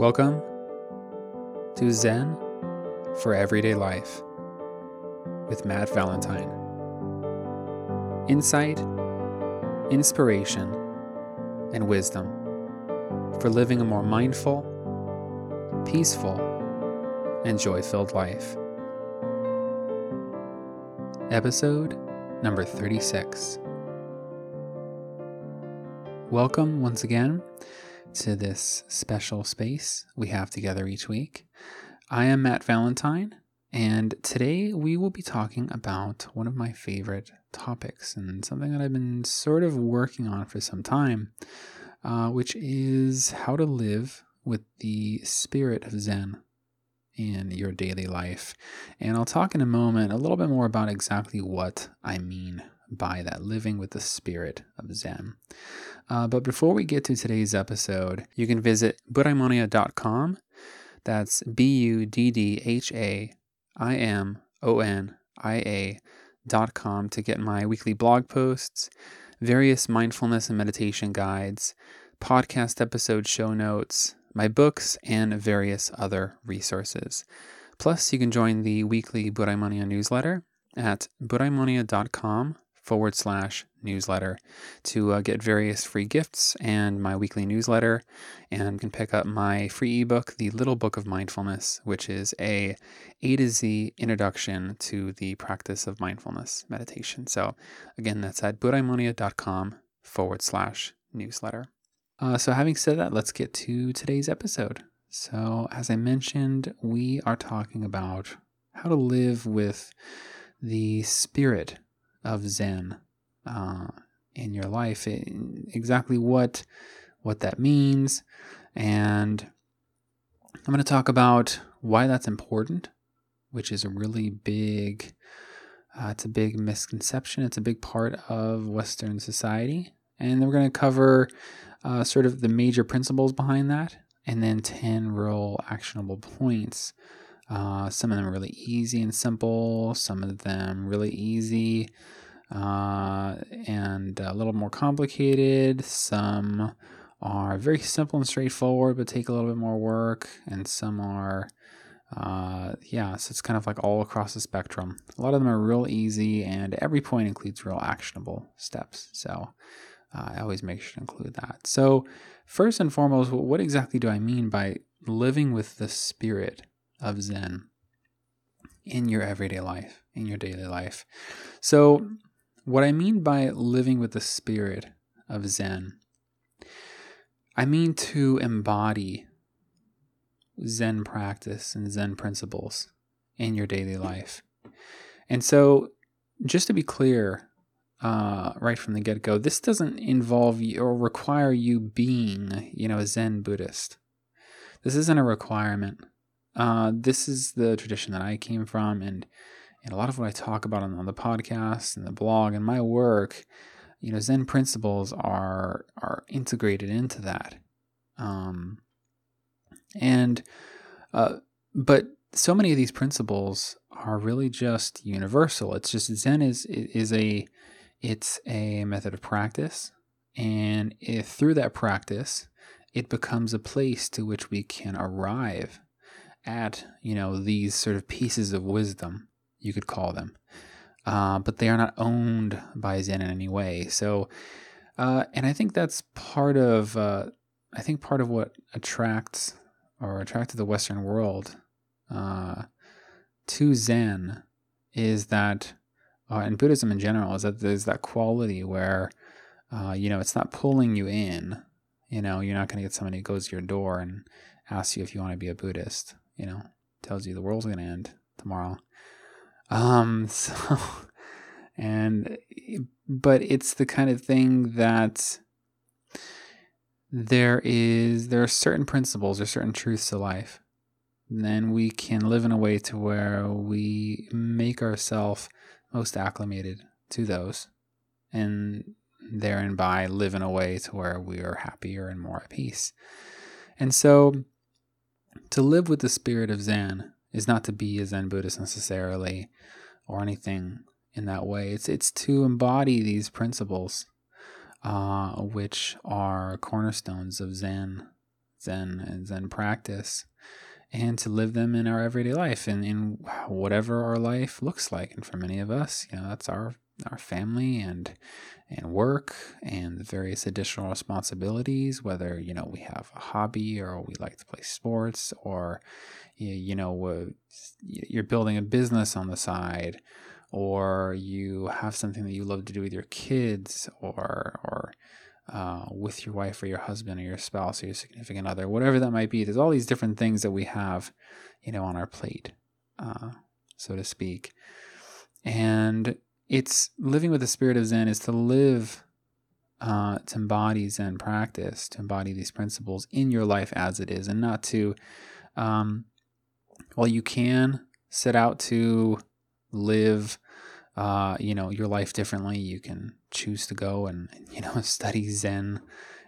Welcome to Zen for Everyday Life with Matt Valentine. Insight, inspiration, and wisdom for living a more mindful, peaceful, and joy filled life. Episode number 36. Welcome once again to this special space we have together each week. I am Matt Valentine, and today we will be talking about one of my favorite topics and something that I've been sort of working on for some time, uh, which is how to live with the spirit of Zen in your daily life. And I'll talk in a moment a little bit more about exactly what I mean by that, living with the spirit of Zen. Uh, but before we get to today's episode, you can visit buddhaimonia.com. That's B U D D H A I M O N I A.com to get my weekly blog posts, various mindfulness and meditation guides, podcast episode show notes, my books, and various other resources. Plus, you can join the weekly Buddhaimonia newsletter at buddhaimonia.com forward slash newsletter to uh, get various free gifts and my weekly newsletter and can pick up my free ebook the little book of mindfulness which is a a to z introduction to the practice of mindfulness meditation. So again that's at buddhaimonia.com forward slash newsletter. Uh, so having said that let's get to today's episode. So as i mentioned we are talking about how to live with the spirit of Zen uh, in your life, it, exactly what what that means, and I'm going to talk about why that's important, which is a really big. Uh, it's a big misconception. It's a big part of Western society, and we're going to cover uh, sort of the major principles behind that, and then ten real actionable points. Uh, some of them really easy and simple. Some of them really easy uh, and a little more complicated. Some are very simple and straightforward, but take a little bit more work. And some are, uh, yeah, so it's kind of like all across the spectrum. A lot of them are real easy, and every point includes real actionable steps. So uh, I always make sure to include that. So, first and foremost, what exactly do I mean by living with the spirit of Zen in your everyday life, in your daily life? So, what I mean by living with the spirit of Zen, I mean to embody Zen practice and Zen principles in your daily life. And so, just to be clear, uh, right from the get go, this doesn't involve you or require you being, you know, a Zen Buddhist. This isn't a requirement. Uh, this is the tradition that I came from, and and a lot of what I talk about on, on the podcast and the blog and my work, you know, Zen principles are are integrated into that. Um, and uh, but so many of these principles are really just universal. It's just Zen is is a it's a method of practice, and if through that practice, it becomes a place to which we can arrive at you know these sort of pieces of wisdom you could call them. Uh, but they are not owned by Zen in any way. So, uh, and I think that's part of, uh, I think part of what attracts or attracted the Western world uh, to Zen is that, uh, and Buddhism in general, is that there's that quality where, uh, you know, it's not pulling you in. You know, you're not going to get somebody who goes to your door and asks you if you want to be a Buddhist. You know, tells you the world's going to end tomorrow. Um, so, and, but it's the kind of thing that there is, there are certain principles or certain truths to life. And then we can live in a way to where we make ourselves most acclimated to those. And therein by live in a way to where we are happier and more at peace. And so to live with the spirit of Zen is not to be a Zen Buddhist necessarily or anything in that way. It's it's to embody these principles, uh, which are cornerstones of Zen Zen and Zen practice and to live them in our everyday life and in whatever our life looks like. And for many of us, you know, that's our our family and and work and various additional responsibilities whether you know we have a hobby or we like to play sports or you know you're building a business on the side or you have something that you love to do with your kids or or uh, with your wife or your husband or your spouse or your significant other, whatever that might be. There's all these different things that we have, you know, on our plate, uh, so to speak. And it's living with the spirit of Zen is to live, uh, to embody Zen practice, to embody these principles in your life as it is, and not to, um, well, you can set out to live uh, you know, your life differently. You can choose to go and, you know, study Zen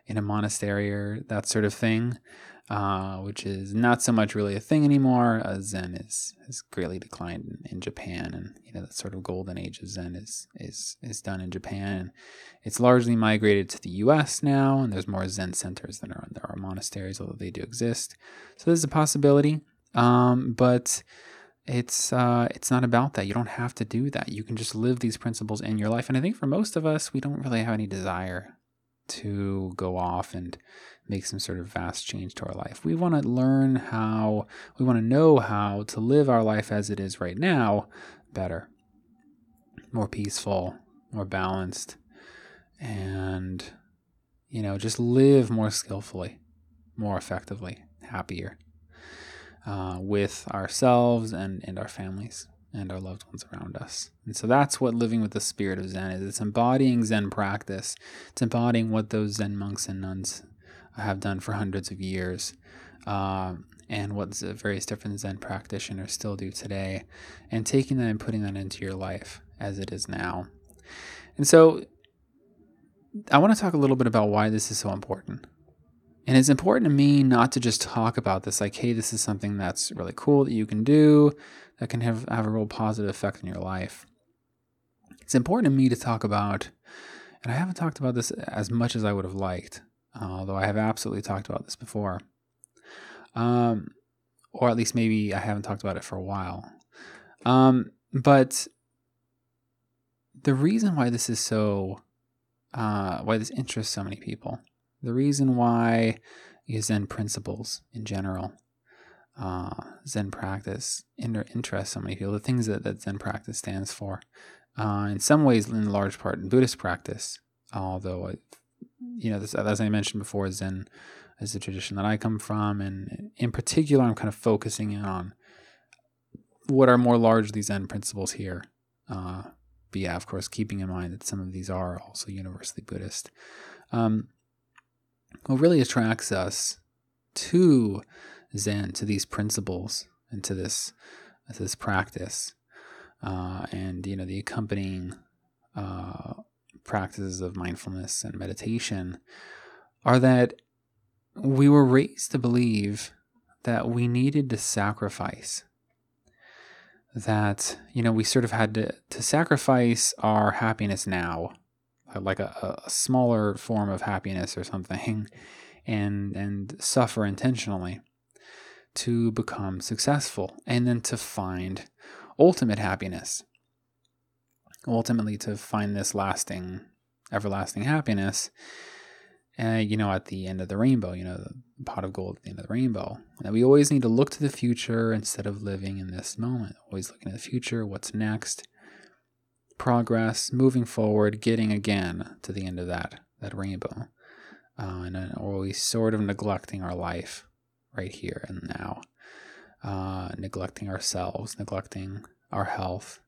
in a monastery or that sort of thing, uh, which is not so much really a thing anymore. Uh, Zen is has greatly declined in, in, Japan, and you know that sort of golden age of Zen is is is done in Japan, and it's largely migrated to the U.S. now. And there's more Zen centers than are there are monasteries, although they do exist. So there's a possibility, um, but it's uh, it's not about that. You don't have to do that. You can just live these principles in your life. And I think for most of us, we don't really have any desire to go off and make some sort of vast change to our life. We want to learn how, we want to know how to live our life as it is right now better, more peaceful, more balanced, and, you know, just live more skillfully, more effectively, happier uh, with ourselves and, and our families and our loved ones around us. And so that's what living with the spirit of Zen is. It's embodying Zen practice. It's embodying what those Zen monks and nuns have done for hundreds of years. Uh, and what the various different Zen practitioners still do today, and taking that and putting that into your life as it is now. And so, I want to talk a little bit about why this is so important. And it's important to me not to just talk about this like, hey, this is something that's really cool that you can do that can have, have a real positive effect in your life. It's important to me to talk about, and I haven't talked about this as much as I would have liked, although I have absolutely talked about this before. Um, or at least maybe I haven't talked about it for a while. Um, but the reason why this is so, uh, why this interests so many people the reason why is Zen principles in general, uh, Zen practice inter- interests so many people, the things that, that Zen practice stands for. Uh, in some ways, in large part, in Buddhist practice, although, you know, this, as I mentioned before, Zen is the tradition that I come from. And in particular, I'm kind of focusing in on what are more largely Zen principles here. Uh, but yeah, of course, keeping in mind that some of these are also universally Buddhist. Um, what really attracts us to Zen, to these principles, and to this to this practice, uh, and you know the accompanying uh, practices of mindfulness and meditation, are that we were raised to believe that we needed to sacrifice. That you know we sort of had to to sacrifice our happiness now like a, a smaller form of happiness or something, and and suffer intentionally to become successful and then to find ultimate happiness. Ultimately, to find this lasting, everlasting happiness, uh, you know, at the end of the rainbow, you know, the pot of gold at the end of the rainbow. That we always need to look to the future instead of living in this moment. Always looking at the future, what's next, progress, moving forward, getting again to the end of that that rainbow, uh, and then always sort of neglecting our life right here and now, uh, neglecting ourselves, neglecting our health,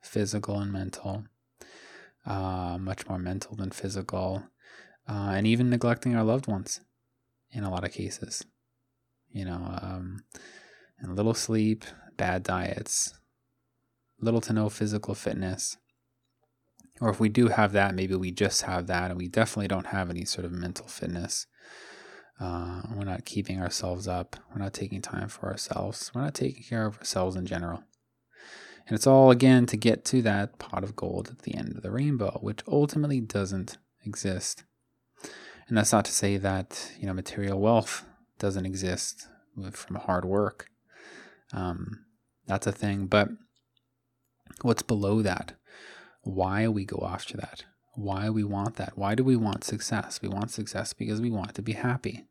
physical and mental, uh, much more mental than physical, uh, and even neglecting our loved ones in a lot of cases. You know, um, and little sleep, bad diets, little to no physical fitness. Or if we do have that, maybe we just have that and we definitely don't have any sort of mental fitness. Uh, we're not keeping ourselves up. We're not taking time for ourselves. We're not taking care of ourselves in general. And it's all, again, to get to that pot of gold at the end of the rainbow, which ultimately doesn't exist. And that's not to say that, you know, material wealth doesn't exist from hard work. Um, that's a thing. But what's below that? Why we go after that? Why we want that? Why do we want success? We want success because we want to be happy.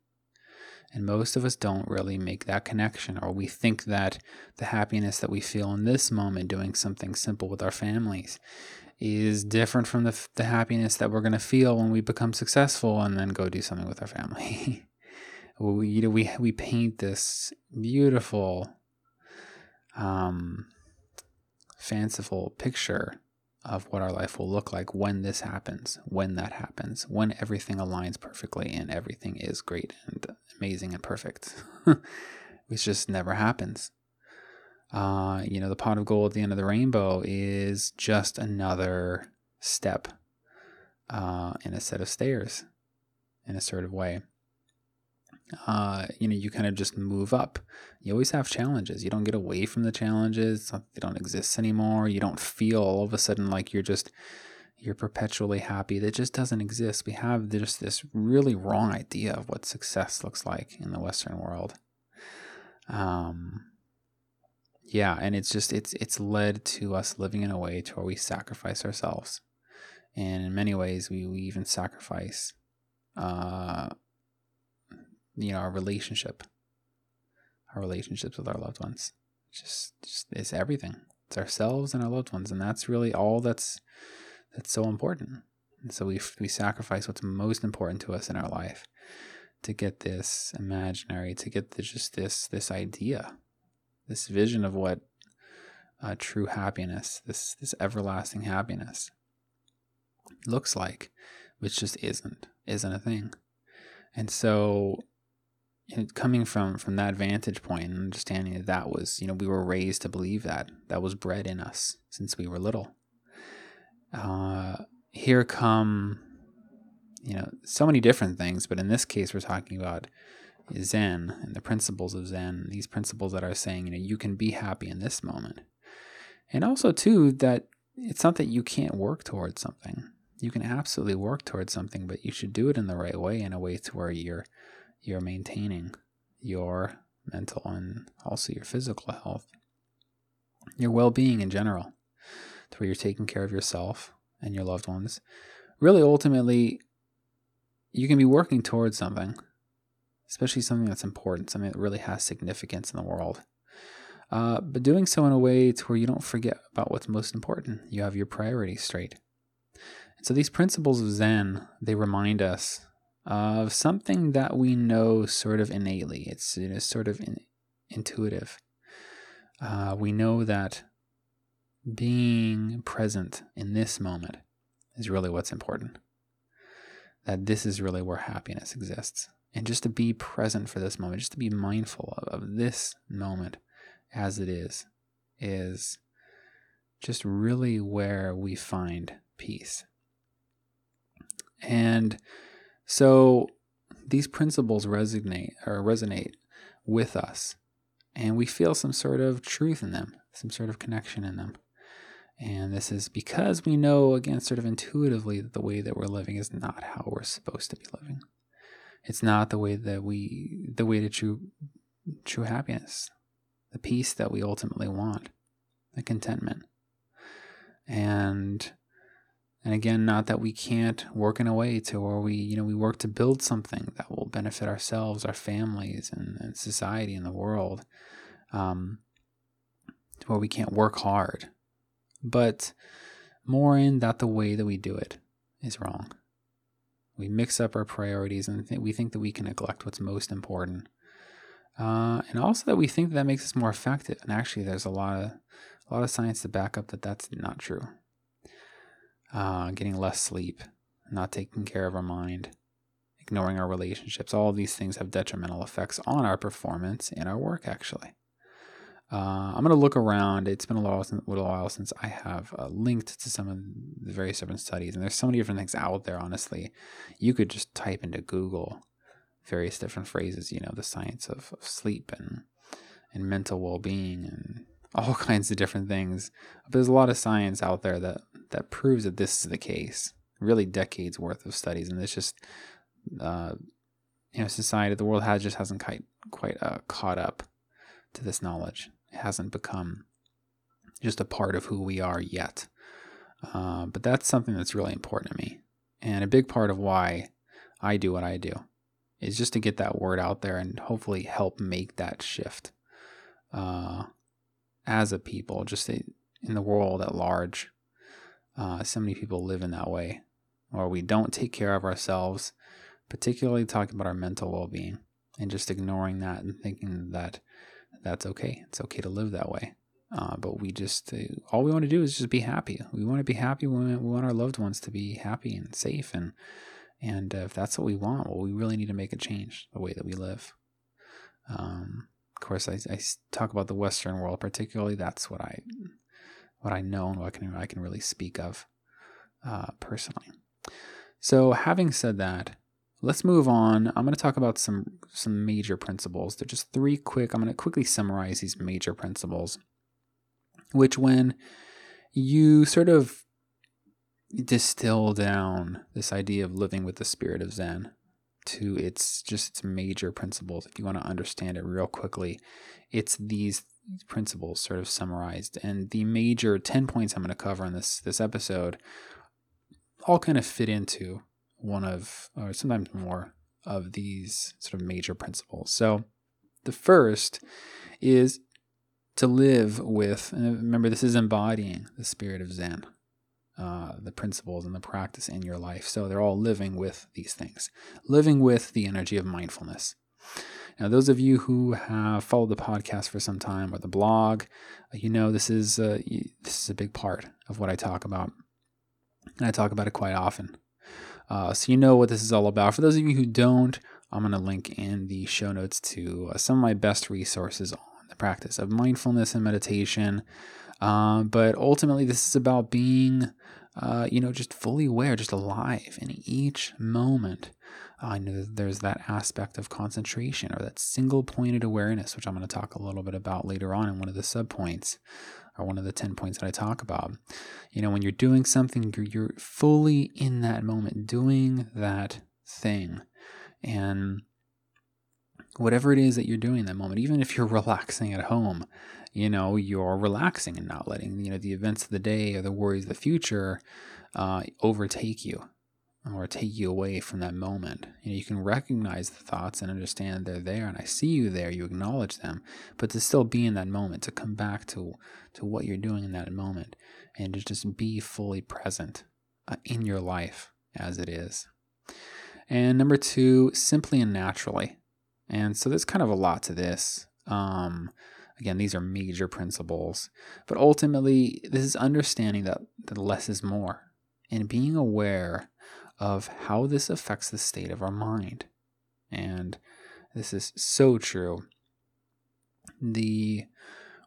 And most of us don't really make that connection, or we think that the happiness that we feel in this moment doing something simple with our families is different from the, the happiness that we're going to feel when we become successful and then go do something with our family. we, you know, we, we paint this beautiful, um, fanciful picture of what our life will look like when this happens, when that happens, when everything aligns perfectly and everything is great and amazing and perfect, which just never happens. Uh, you know, the pot of gold at the end of the rainbow is just another step uh, in a set of stairs in a sort of way uh, you know, you kind of just move up. You always have challenges. You don't get away from the challenges. They don't exist anymore. You don't feel all of a sudden like you're just you're perpetually happy. That just doesn't exist. We have just this really wrong idea of what success looks like in the Western world. Um, yeah, and it's just it's it's led to us living in a way to where we sacrifice ourselves, and in many ways we we even sacrifice uh, you know our relationship our relationships with our loved ones. Just, just it's everything. It's ourselves and our loved ones and that's really all that's that's so important. And so we we sacrifice what's most important to us in our life to get this imaginary to get the, just this this idea this vision of what uh, true happiness this this everlasting happiness looks like which just isn't isn't a thing. And so and coming from from that vantage point and understanding that that was you know we were raised to believe that that was bred in us since we were little. Uh, here come you know so many different things but in this case we're talking about zen and the principles of zen these principles that are saying you know you can be happy in this moment. And also too that it's not that you can't work towards something. You can absolutely work towards something but you should do it in the right way in a way to where you're you're maintaining your mental and also your physical health, your well being in general, to where you're taking care of yourself and your loved ones. Really, ultimately, you can be working towards something, especially something that's important, something that really has significance in the world. Uh, but doing so in a way to where you don't forget about what's most important. You have your priorities straight. And so these principles of Zen, they remind us of something that we know sort of innately. It's it is sort of in, intuitive. Uh, we know that being present in this moment is really what's important. That this is really where happiness exists. And just to be present for this moment, just to be mindful of, of this moment as it is, is just really where we find peace. And so these principles resonate or resonate with us, and we feel some sort of truth in them, some sort of connection in them. And this is because we know, again, sort of intuitively, that the way that we're living is not how we're supposed to be living. It's not the way that we, the way to true, true happiness, the peace that we ultimately want, the contentment. And and again, not that we can't work in a way to where we, you know, we work to build something that will benefit ourselves, our families, and, and society and the world, um, to where we can't work hard. But more in that the way that we do it is wrong. We mix up our priorities and th- we think that we can neglect what's most important. Uh, and also that we think that, that makes us more effective. And actually, there's a lot of a lot of science to back up that that's not true uh, getting less sleep, not taking care of our mind, ignoring our relationships. All these things have detrimental effects on our performance and our work, actually. Uh, I'm going to look around. It's been a little, a little while since I have uh, linked to some of the various different studies, and there's so many different things out there, honestly. You could just type into Google various different phrases, you know, the science of, of sleep and, and mental well being and all kinds of different things. But there's a lot of science out there that that proves that this is the case. Really, decades worth of studies, and it's just uh, you know, society, the world has just hasn't quite quite uh, caught up to this knowledge. It hasn't become just a part of who we are yet. Uh, but that's something that's really important to me, and a big part of why I do what I do is just to get that word out there and hopefully help make that shift uh, as a people, just in the world at large. Uh, so many people live in that way, or we don't take care of ourselves, particularly talking about our mental well being and just ignoring that and thinking that that's okay. It's okay to live that way. Uh, but we just, uh, all we want to do is just be happy. We want to be happy. We want, we want our loved ones to be happy and safe. And, and uh, if that's what we want, well, we really need to make a change the way that we live. Um, of course, I, I talk about the Western world, particularly. That's what I, what I know and what I can, I can really speak of uh, personally. So, having said that, let's move on. I'm going to talk about some some major principles. They're just three quick. I'm going to quickly summarize these major principles, which when you sort of distill down this idea of living with the spirit of Zen to its just its major principles. If you want to understand it real quickly, it's these principles sort of summarized. And the major 10 points I'm going to cover in this this episode all kind of fit into one of, or sometimes more, of these sort of major principles. So the first is to live with, and remember, this is embodying the spirit of Zen, uh, the principles and the practice in your life. So they're all living with these things, living with the energy of mindfulness. Now, those of you who have followed the podcast for some time or the blog, uh, you know this is a, this is a big part of what I talk about. And I talk about it quite often. Uh, so you know what this is all about. For those of you who don't, I'm going to link in the show notes to uh, some of my best resources on the practice of mindfulness and meditation. Uh, but ultimately, this is about being, uh, you know, just fully aware, just alive in each moment. I know there's that aspect of concentration or that single pointed awareness, which I'm going to talk a little bit about later on in one of the subpoints or one of the 10 points that I talk about. You know, when you're doing something, you're, you're fully in that moment, doing that thing. And whatever it is that you're doing in that moment, even if you're relaxing at home, you know, you're relaxing and not letting, you know, the events of the day or the worries of the future uh, overtake you or take you away from that moment. You, know, you can recognize the thoughts and understand they're there, and I see you there. You acknowledge them, but to still be in that moment, to come back to to what you're doing in that moment, and to just be fully present uh, in your life as it is. And number two, simply and naturally. And so there's kind of a lot to this. Um, again, these are major principles, but ultimately, this is understanding that, that less is more and being aware of how this affects the state of our mind. And this is so true. The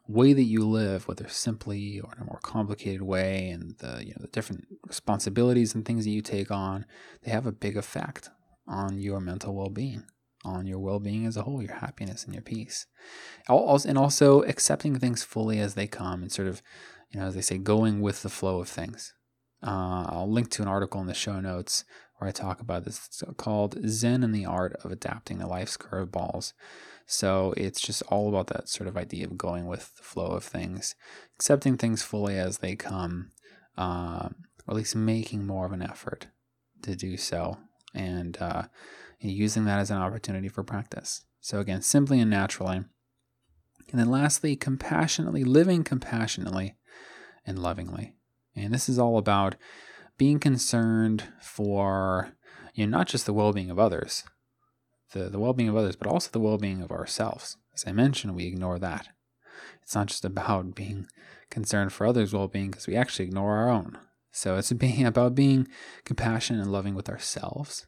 way that you live, whether simply or in a more complicated way, and the you know the different responsibilities and things that you take on, they have a big effect on your mental well-being, on your well-being as a whole, your happiness and your peace, and also accepting things fully as they come, and sort of, you know, as they say, going with the flow of things. Uh, I'll link to an article in the show notes where I talk about this. It's called Zen and the Art of Adapting to Life's Curveballs. So it's just all about that sort of idea of going with the flow of things, accepting things fully as they come, uh, or at least making more of an effort to do so, and, uh, and using that as an opportunity for practice. So again, simply and naturally. And then lastly, compassionately, living compassionately and lovingly. And this is all about being concerned for you know not just the well-being of others, the, the well-being of others, but also the well-being of ourselves. As I mentioned, we ignore that. It's not just about being concerned for others' well-being because we actually ignore our own. So it's being about being compassionate and loving with ourselves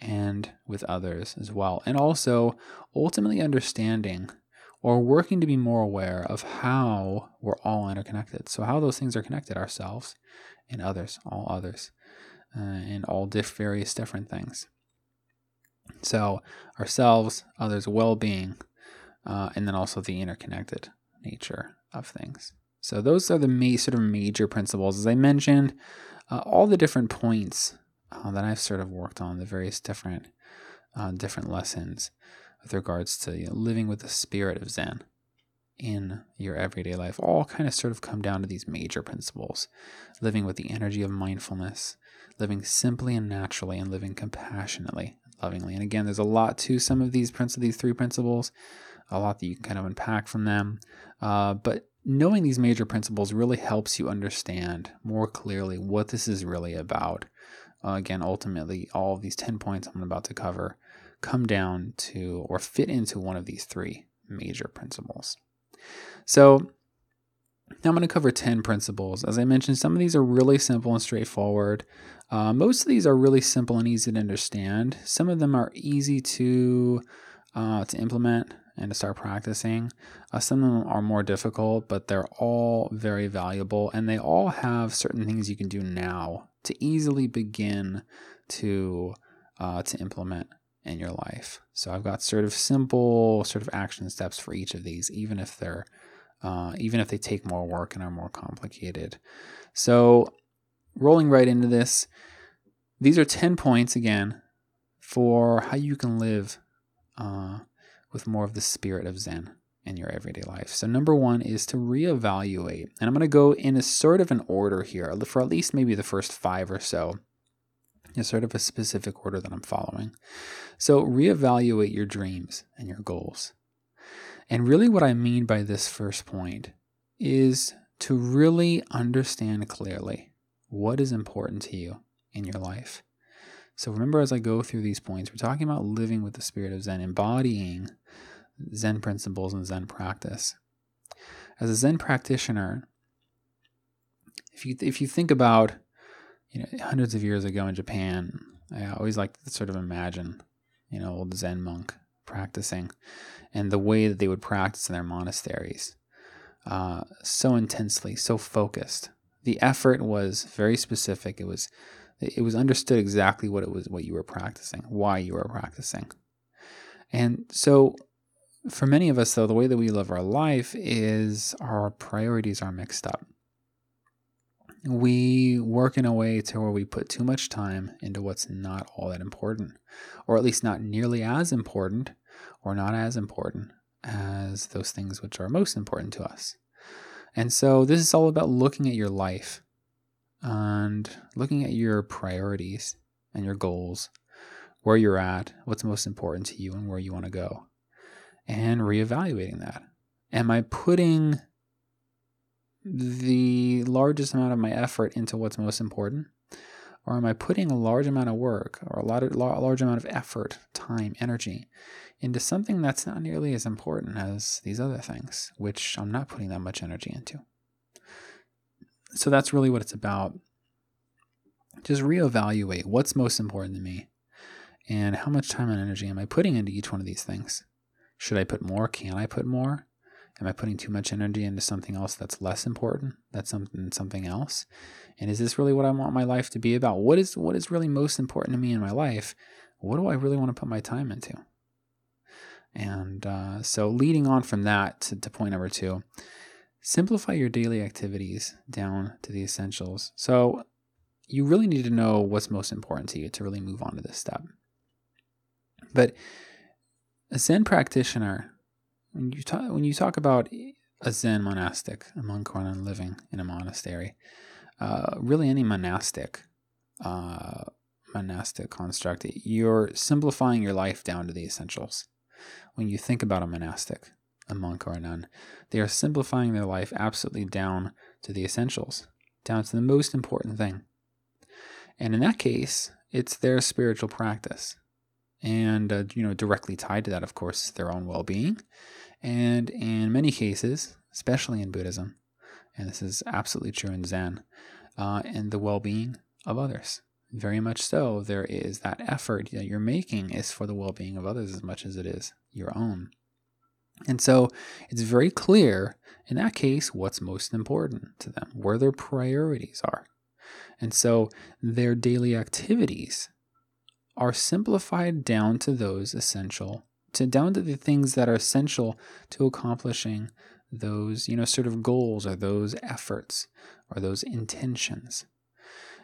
and with others as well. And also ultimately understanding or working to be more aware of how we're all interconnected. So, how those things are connected ourselves and others, all others, uh, and all diff- various different things. So, ourselves, others' well being, uh, and then also the interconnected nature of things. So, those are the ma- sort of major principles. As I mentioned, uh, all the different points uh, that I've sort of worked on, the various different uh, different lessons with regards to you know, living with the spirit of Zen in your everyday life all kind of sort of come down to these major principles living with the energy of mindfulness, living simply and naturally, and living compassionately lovingly. And again, there's a lot to some of these these three principles, a lot that you can kind of unpack from them. Uh, but knowing these major principles really helps you understand more clearly what this is really about. Uh, again, ultimately, all of these 10 points I'm about to cover come down to or fit into one of these three major principles. So, now I'm going to cover 10 principles. As I mentioned, some of these are really simple and straightforward. Uh, most of these are really simple and easy to understand. Some of them are easy to uh, to implement and to start practicing. Uh, some of them are more difficult, but they're all very valuable, and they all have certain things you can do now to easily begin to uh, to implement in your life. So I've got sort of simple sort of action steps for each of these, even if they're uh, even if they take more work and are more complicated. So rolling right into this, these are ten points again for how you can live uh, with more of the spirit of Zen in your everyday life. So, number one is to reevaluate. And I'm going to go in a sort of an order here for at least maybe the first five or so. It's sort of a specific order that I'm following. So, reevaluate your dreams and your goals. And really, what I mean by this first point is to really understand clearly what is important to you in your life. So remember, as I go through these points, we're talking about living with the spirit of Zen, embodying Zen principles and Zen practice. As a Zen practitioner, if you if you think about you know hundreds of years ago in Japan, I always like to sort of imagine you know old Zen monk practicing and the way that they would practice in their monasteries, uh, so intensely, so focused. The effort was very specific. It was it was understood exactly what it was, what you were practicing, why you were practicing. And so, for many of us, though, the way that we live our life is our priorities are mixed up. We work in a way to where we put too much time into what's not all that important, or at least not nearly as important, or not as important as those things which are most important to us. And so, this is all about looking at your life and looking at your priorities and your goals, where you're at, what's most important to you, and where you want to go, and reevaluating that. Am I putting the largest amount of my effort into what's most important? Or am I putting a large amount of work or a, lot of, large amount of effort, time, energy into something that's not nearly as important as these other things, which I'm not putting that much energy into? so that's really what it's about. Just reevaluate what's most important to me and how much time and energy am I putting into each one of these things. Should I put more? Can I put more? Am I putting too much energy into something else that's less important? That's something something else. And is this really what I want my life to be about? What is what is really most important to me in my life? What do I really want to put my time into? And uh, so, leading on from that to, to point number two, Simplify your daily activities down to the essentials. So, you really need to know what's most important to you to really move on to this step. But a Zen practitioner, when you talk, when you talk about a Zen monastic, a monk or nun living in a monastery, uh, really any monastic uh, monastic construct, you're simplifying your life down to the essentials. When you think about a monastic, a monk or a nun. They are simplifying their life absolutely down to the essentials, down to the most important thing. And in that case, it's their spiritual practice. And, uh, you know, directly tied to that, of course, is their own well being. And in many cases, especially in Buddhism, and this is absolutely true in Zen, uh, and the well being of others. Very much so, there is that effort that you're making is for the well being of others as much as it is your own. And so it's very clear in that case what's most important to them, where their priorities are. And so their daily activities are simplified down to those essential, to down to the things that are essential to accomplishing those, you know, sort of goals or those efforts or those intentions.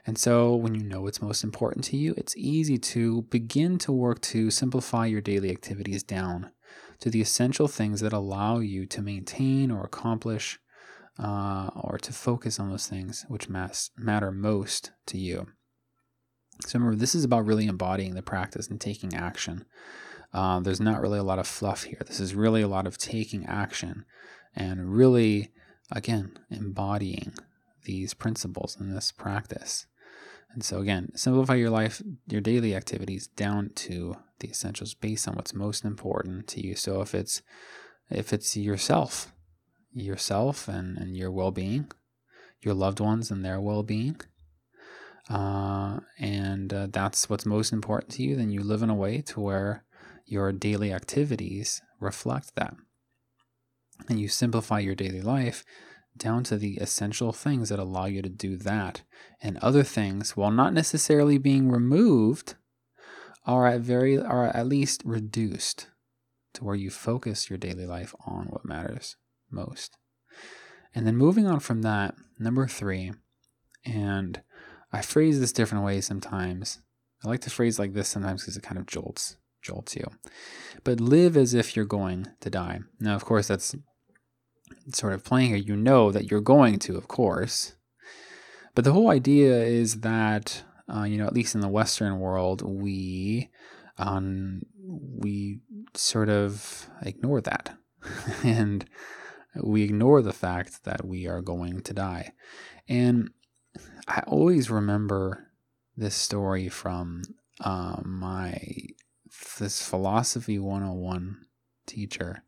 And so, when you know what's most important to you, it's easy to begin to work to simplify your daily activities down to the essential things that allow you to maintain or accomplish uh, or to focus on those things which matter most to you. So, remember, this is about really embodying the practice and taking action. Uh, there's not really a lot of fluff here. This is really a lot of taking action and really, again, embodying these principles in this practice. And so, again, simplify your life, your daily activities down to the essentials based on what's most important to you. So, if it's if it's yourself, yourself and, and your well being, your loved ones and their well being, uh, and uh, that's what's most important to you, then you live in a way to where your daily activities reflect that. And you simplify your daily life down to the essential things that allow you to do that. And other things, while not necessarily being removed, are at very are at least reduced to where you focus your daily life on what matters most. And then moving on from that, number three, and I phrase this different ways sometimes. I like to phrase like this sometimes because it kind of jolts jolts you. But live as if you're going to die. Now, of course, that's sort of playing here. You know that you're going to, of course. But the whole idea is that, uh, you know, at least in the Western world, we um, we sort of ignore that, and we ignore the fact that we are going to die. And I always remember this story from uh, my this philosophy 101 teacher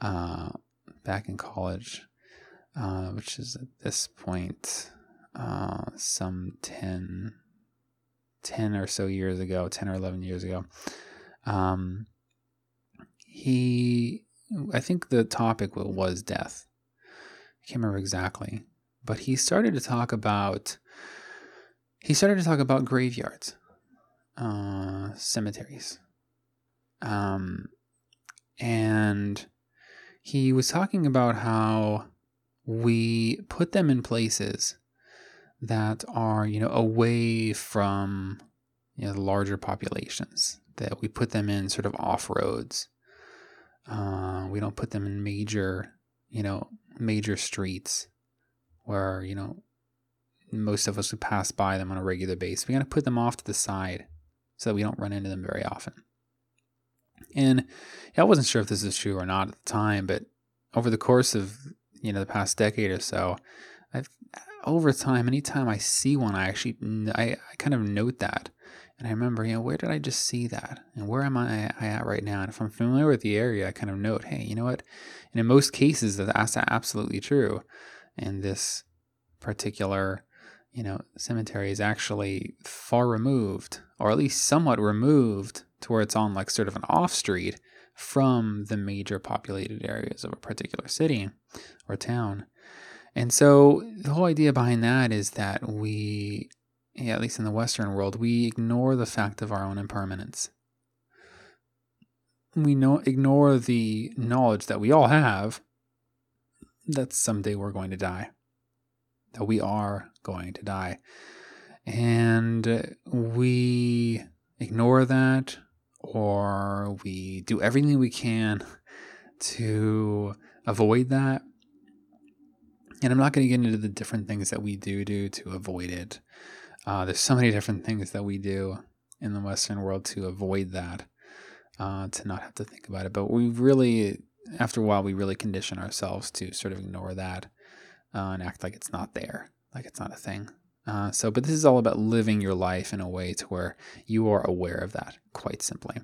uh, back in college, uh, which is at this point uh, some 10, 10 or so years ago, 10 or 11 years ago. Um, he, I think the topic was death. I can't remember exactly, but he started to talk about he started to talk about graveyards, uh, cemeteries, um, and he was talking about how we put them in places that are, you know, away from you know larger populations. That we put them in sort of off roads. Uh, we don't put them in major, you know, major streets where you know most of us would pass by them on a regular basis. We got to put them off to the side so that we don't run into them very often. And I wasn't sure if this is true or not at the time, but over the course of you know the past decade or so, I've over time, anytime I see one, I actually I, I kind of note that, and I remember, you know, where did I just see that, and where am I, I at right now? And if I'm familiar with the area, I kind of note, hey, you know what? And in most cases, that's absolutely true. And this particular, you know, cemetery is actually far removed, or at least somewhat removed to where it's on like sort of an off street from the major populated areas of a particular city or town. And so the whole idea behind that is that we, yeah, at least in the Western world, we ignore the fact of our own impermanence. We know, ignore the knowledge that we all have that someday we're going to die, that we are going to die. And we ignore that or we do everything we can to avoid that. And I'm not going to get into the different things that we do do to avoid it. Uh, there's so many different things that we do in the Western world to avoid that, uh, to not have to think about it. But we really, after a while, we really condition ourselves to sort of ignore that uh, and act like it's not there, like it's not a thing. Uh, so, but this is all about living your life in a way to where you are aware of that, quite simply.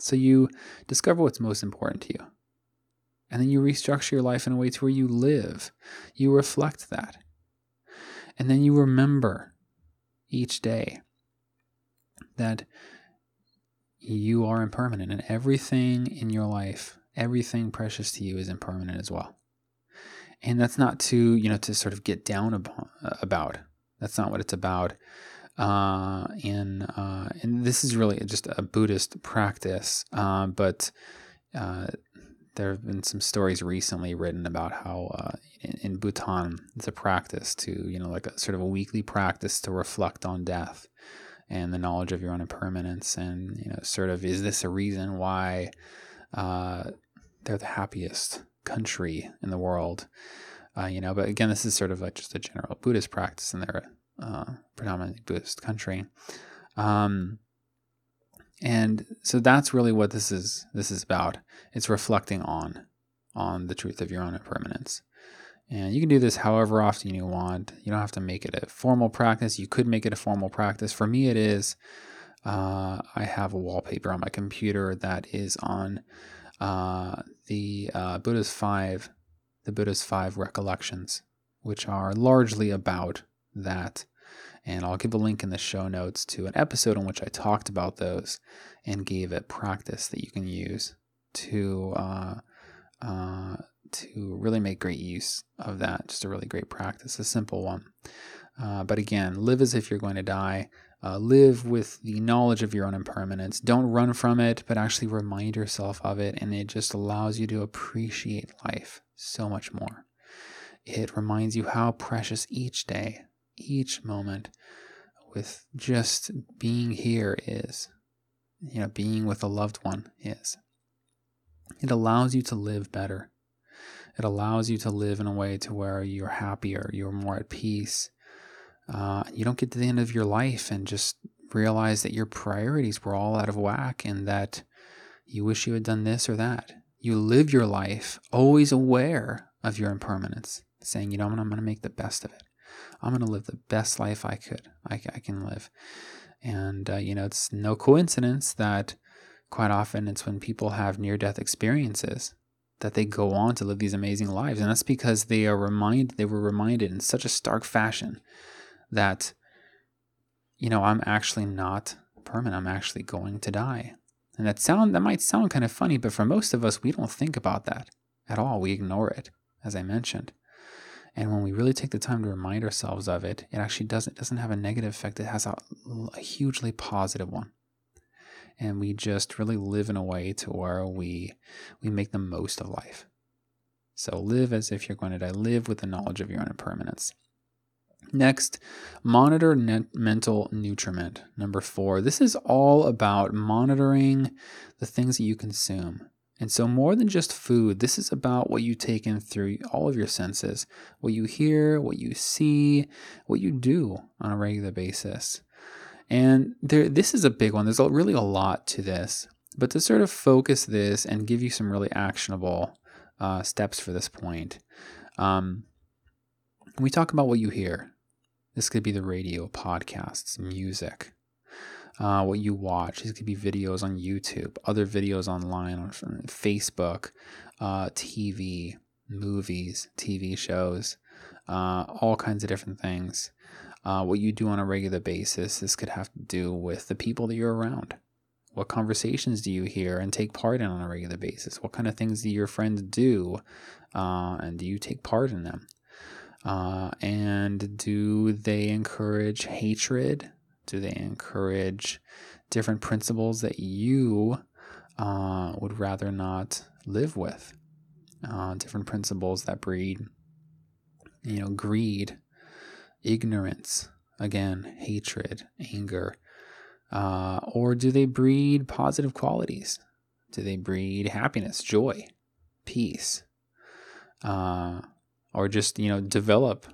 So you discover what's most important to you. And then you restructure your life in a way to where you live. You reflect that. And then you remember each day that you are impermanent and everything in your life, everything precious to you is impermanent as well. And that's not to, you know, to sort of get down about that's not what it's about. Uh, and uh, and this is really just a Buddhist practice, uh, but uh, there have been some stories recently written about how uh, in, in, Bhutan it's a practice to you know like a sort of a weekly practice to reflect on death and the knowledge of your own impermanence and you know sort of is this a reason why uh, they're the happiest country in the world uh, you know but again this is sort of like just a general Buddhist practice and they're a uh, predominantly Buddhist country. Um, and so that's really what this is this is about. It's reflecting on on the truth of your own impermanence. And you can do this however often you want. You don't have to make it a formal practice. You could make it a formal practice. For me it is. Uh, i have a wallpaper on my computer that is on uh, the uh, buddha's five the buddha's five recollections which are largely about that and I'll give a link in the show notes to an episode in which I talked about those and gave a practice that you can use to uh, uh, to really make great use of that. Just a really great practice, a simple one. Uh, but again, live as if you're going to die. Uh, live with the knowledge of your own impermanence. Don't run from it, but actually remind yourself of it. And it just allows you to appreciate life so much more. It reminds you how precious each day, each moment with just being here is, you know, being with a loved one is. It allows you to live better. It allows you to live in a way to where you're happier, you're more at peace. Uh, you don't get to the end of your life and just realize that your priorities were all out of whack and that you wish you had done this or that. You live your life always aware of your impermanence, saying, you know, I'm going to make the best of it. I'm going to live the best life I could, I, I can live. And, uh, you know, it's no coincidence that quite often it's when people have near death experiences that they go on to live these amazing lives. And that's because they are reminded, they were reminded in such a stark fashion that, you know, I'm actually not permanent. I'm actually going to die. And that sound that might sound kind of funny, but for most of us, we don't think about that at all. We ignore it, as I mentioned. And when we really take the time to remind ourselves of it, it actually doesn't doesn't have a negative effect. It has a, a hugely positive one. And we just really live in a way to where we we make the most of life. So live as if you're going to die. Live with the knowledge of your own impermanence. Next, monitor mental nutriment. Number four. This is all about monitoring the things that you consume. And so, more than just food, this is about what you take in through all of your senses what you hear, what you see, what you do on a regular basis. And there, this is a big one. There's really a lot to this. But to sort of focus this and give you some really actionable uh, steps for this point, um, we talk about what you hear. This could be the radio, podcasts, music, uh, what you watch. These could be videos on YouTube, other videos online on Facebook, uh, TV, movies, TV shows, uh, all kinds of different things. Uh, what you do on a regular basis. This could have to do with the people that you're around. What conversations do you hear and take part in on a regular basis? What kind of things do your friends do, uh, and do you take part in them? Uh, and do they encourage hatred? Do they encourage different principles that you uh, would rather not live with? Uh, different principles that breed, you know, greed, ignorance, again, hatred, anger. Uh, or do they breed positive qualities? Do they breed happiness, joy, peace? Uh, or just, you know, develop,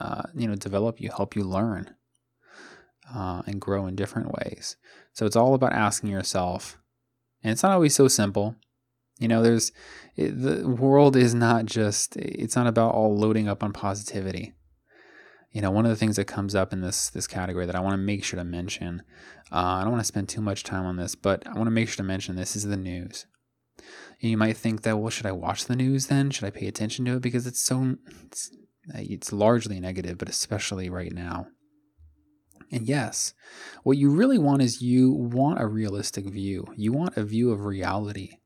uh, you know, develop you, help you learn uh, and grow in different ways. So it's all about asking yourself, and it's not always so simple. You know, there's it, the world is not just it's not about all loading up on positivity. You know, one of the things that comes up in this this category that I want to make sure to mention, uh, I don't want to spend too much time on this, but I want to make sure to mention this is the news. And you might think that, well, should I watch the news then? Should I pay attention to it because it's so it's, it's largely negative, but especially right now. And yes, what you really want is you want a realistic view. You want a view of reality.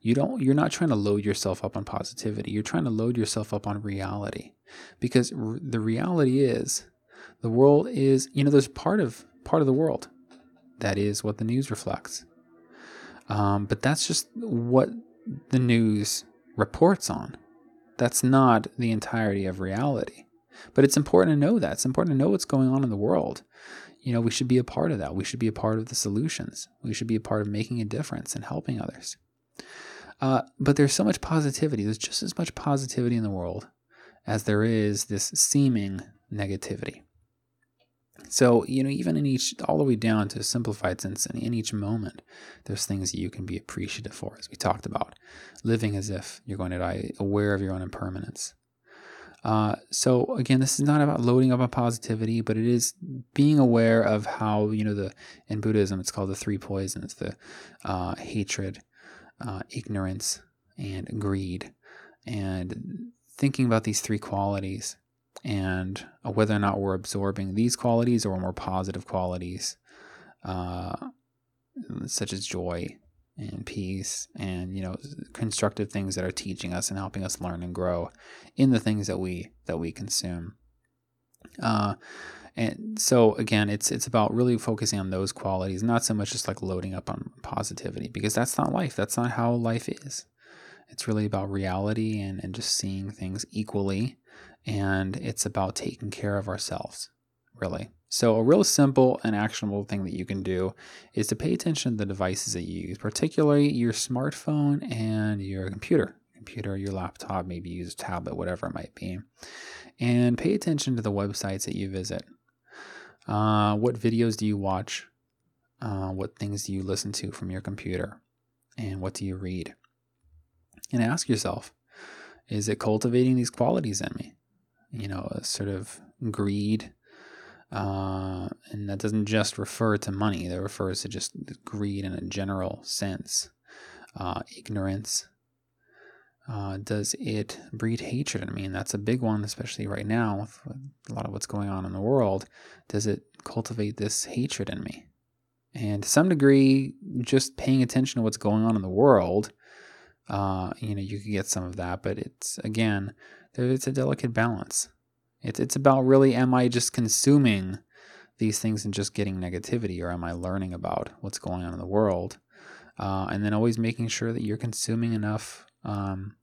You don't you're not trying to load yourself up on positivity. You're trying to load yourself up on reality. Because r- the reality is the world is, you know, there's part of part of the world that is what the news reflects. Um, but that's just what the news reports on. That's not the entirety of reality. But it's important to know that. It's important to know what's going on in the world. You know, we should be a part of that. We should be a part of the solutions. We should be a part of making a difference and helping others. Uh, but there's so much positivity. There's just as much positivity in the world as there is this seeming negativity. So, you know, even in each, all the way down to a simplified sense, in each moment, there's things you can be appreciative for, as we talked about. Living as if you're going to die, aware of your own impermanence. Uh, so again, this is not about loading up on positivity, but it is being aware of how you know the in Buddhism it's called the three poisons: the uh, hatred, uh, ignorance, and greed, and thinking about these three qualities and whether or not we're absorbing these qualities or more positive qualities, uh, such as joy and peace and you know constructive things that are teaching us and helping us learn and grow in the things that we that we consume. Uh, and so again, it's it's about really focusing on those qualities, not so much just like loading up on positivity, because that's not life. That's not how life is. It's really about reality and, and just seeing things equally and it's about taking care of ourselves, really. So, a real simple and actionable thing that you can do is to pay attention to the devices that you use, particularly your smartphone and your computer. Computer, your laptop, maybe use a tablet, whatever it might be. And pay attention to the websites that you visit. Uh, what videos do you watch? Uh, what things do you listen to from your computer? And what do you read? And ask yourself, is it cultivating these qualities in me? You know, a sort of greed. Uh, and that doesn't just refer to money, that refers to just greed in a general sense. Uh, ignorance. Uh, does it breed hatred? I mean, that's a big one, especially right now with, a lot of what's going on in the world. Does it cultivate this hatred in me? And to some degree, just paying attention to what's going on in the world, uh, you know, you could get some of that. But it's again, it's a delicate balance. It's it's about really am I just consuming these things and just getting negativity, or am I learning about what's going on in the world? Uh, and then always making sure that you're consuming enough, um,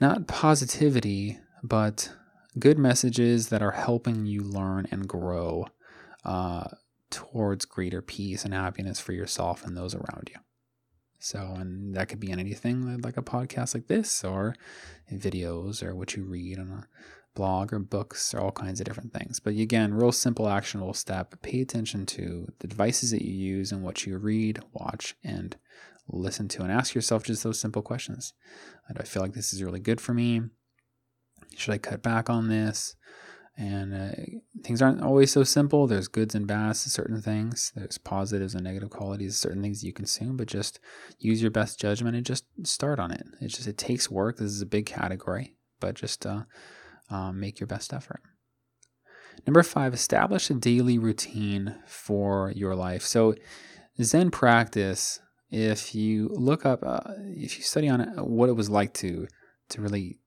not positivity, but good messages that are helping you learn and grow uh, towards greater peace and happiness for yourself and those around you. So, and that could be on anything like a podcast like this, or videos, or what you read on a blog or books, or all kinds of different things. But again, real simple, actionable step pay attention to the devices that you use and what you read, watch, and listen to, and ask yourself just those simple questions. Do I feel like this is really good for me? Should I cut back on this? And uh, things aren't always so simple. There's goods and bads to certain things. There's positives and negative qualities certain things you consume, but just use your best judgment and just start on it. It just it takes work. This is a big category, but just uh, um, make your best effort. Number five, establish a daily routine for your life. So, Zen practice. If you look up, uh, if you study on it, what it was like to to really